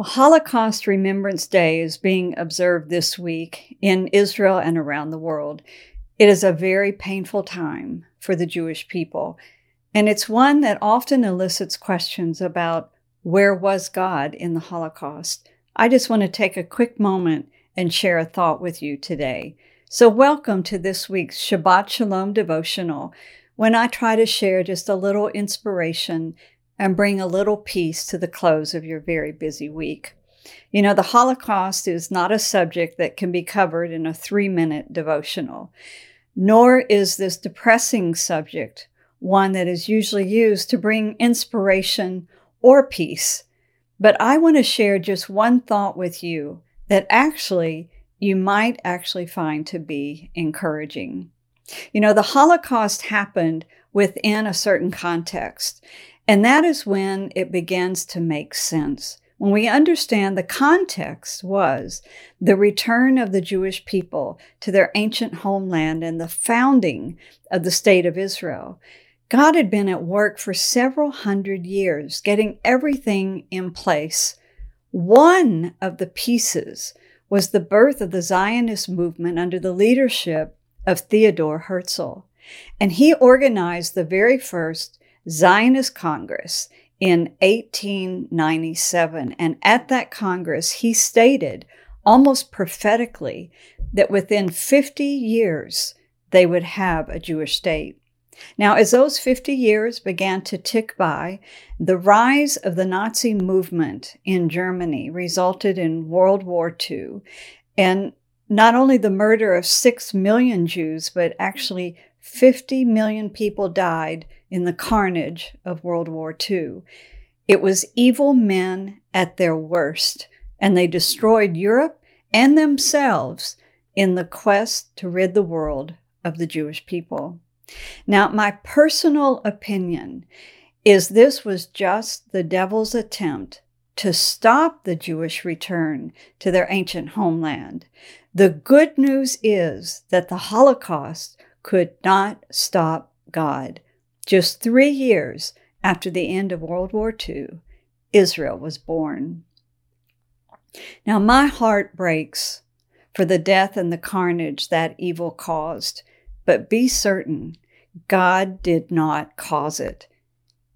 Well, Holocaust Remembrance Day is being observed this week in Israel and around the world. It is a very painful time for the Jewish people, and it's one that often elicits questions about where was God in the Holocaust. I just want to take a quick moment and share a thought with you today. So, welcome to this week's Shabbat Shalom devotional, when I try to share just a little inspiration and bring a little peace to the close of your very busy week. You know, the Holocaust is not a subject that can be covered in a three minute devotional, nor is this depressing subject one that is usually used to bring inspiration or peace. But I want to share just one thought with you that actually you might actually find to be encouraging. You know, the Holocaust happened within a certain context. And that is when it begins to make sense. When we understand the context was the return of the Jewish people to their ancient homeland and the founding of the state of Israel. God had been at work for several hundred years, getting everything in place. One of the pieces was the birth of the Zionist movement under the leadership of Theodore Herzl. And he organized the very first Zionist Congress in 1897. And at that Congress, he stated almost prophetically that within 50 years, they would have a Jewish state. Now, as those 50 years began to tick by, the rise of the Nazi movement in Germany resulted in World War II. And not only the murder of 6 million Jews, but actually 50 million people died in the carnage of World War II. It was evil men at their worst, and they destroyed Europe and themselves in the quest to rid the world of the Jewish people. Now, my personal opinion is this was just the devil's attempt to stop the Jewish return to their ancient homeland. The good news is that the Holocaust could not stop God. Just three years after the end of World War II, Israel was born. Now, my heart breaks for the death and the carnage that evil caused, but be certain God did not cause it.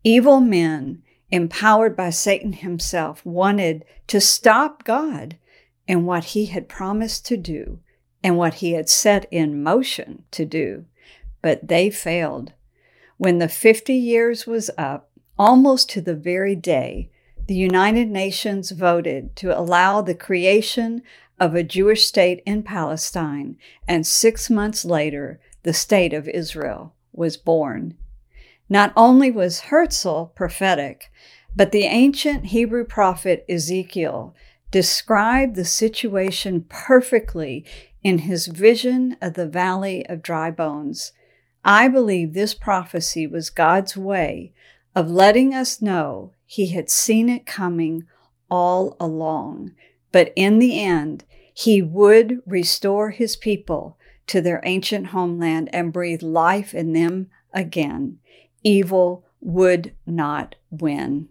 Evil men, empowered by Satan himself, wanted to stop God and what he had promised to do and what he had set in motion to do, but they failed. When the 50 years was up, almost to the very day, the United Nations voted to allow the creation of a Jewish state in Palestine, and six months later, the state of Israel was born. Not only was Herzl prophetic, but the ancient Hebrew prophet Ezekiel described the situation perfectly in his vision of the valley of dry bones. I believe this prophecy was God's way of letting us know He had seen it coming all along. But in the end, He would restore His people to their ancient homeland and breathe life in them again. Evil would not win.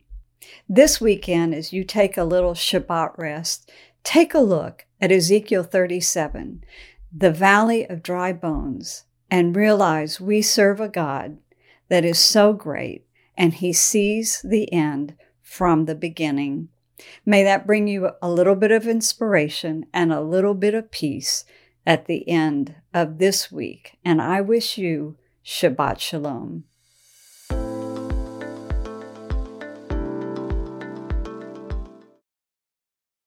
This weekend, as you take a little Shabbat rest, take a look at Ezekiel 37, the valley of dry bones and realize we serve a God that is so great and he sees the end from the beginning. May that bring you a little bit of inspiration and a little bit of peace at the end of this week. And I wish you Shabbat Shalom.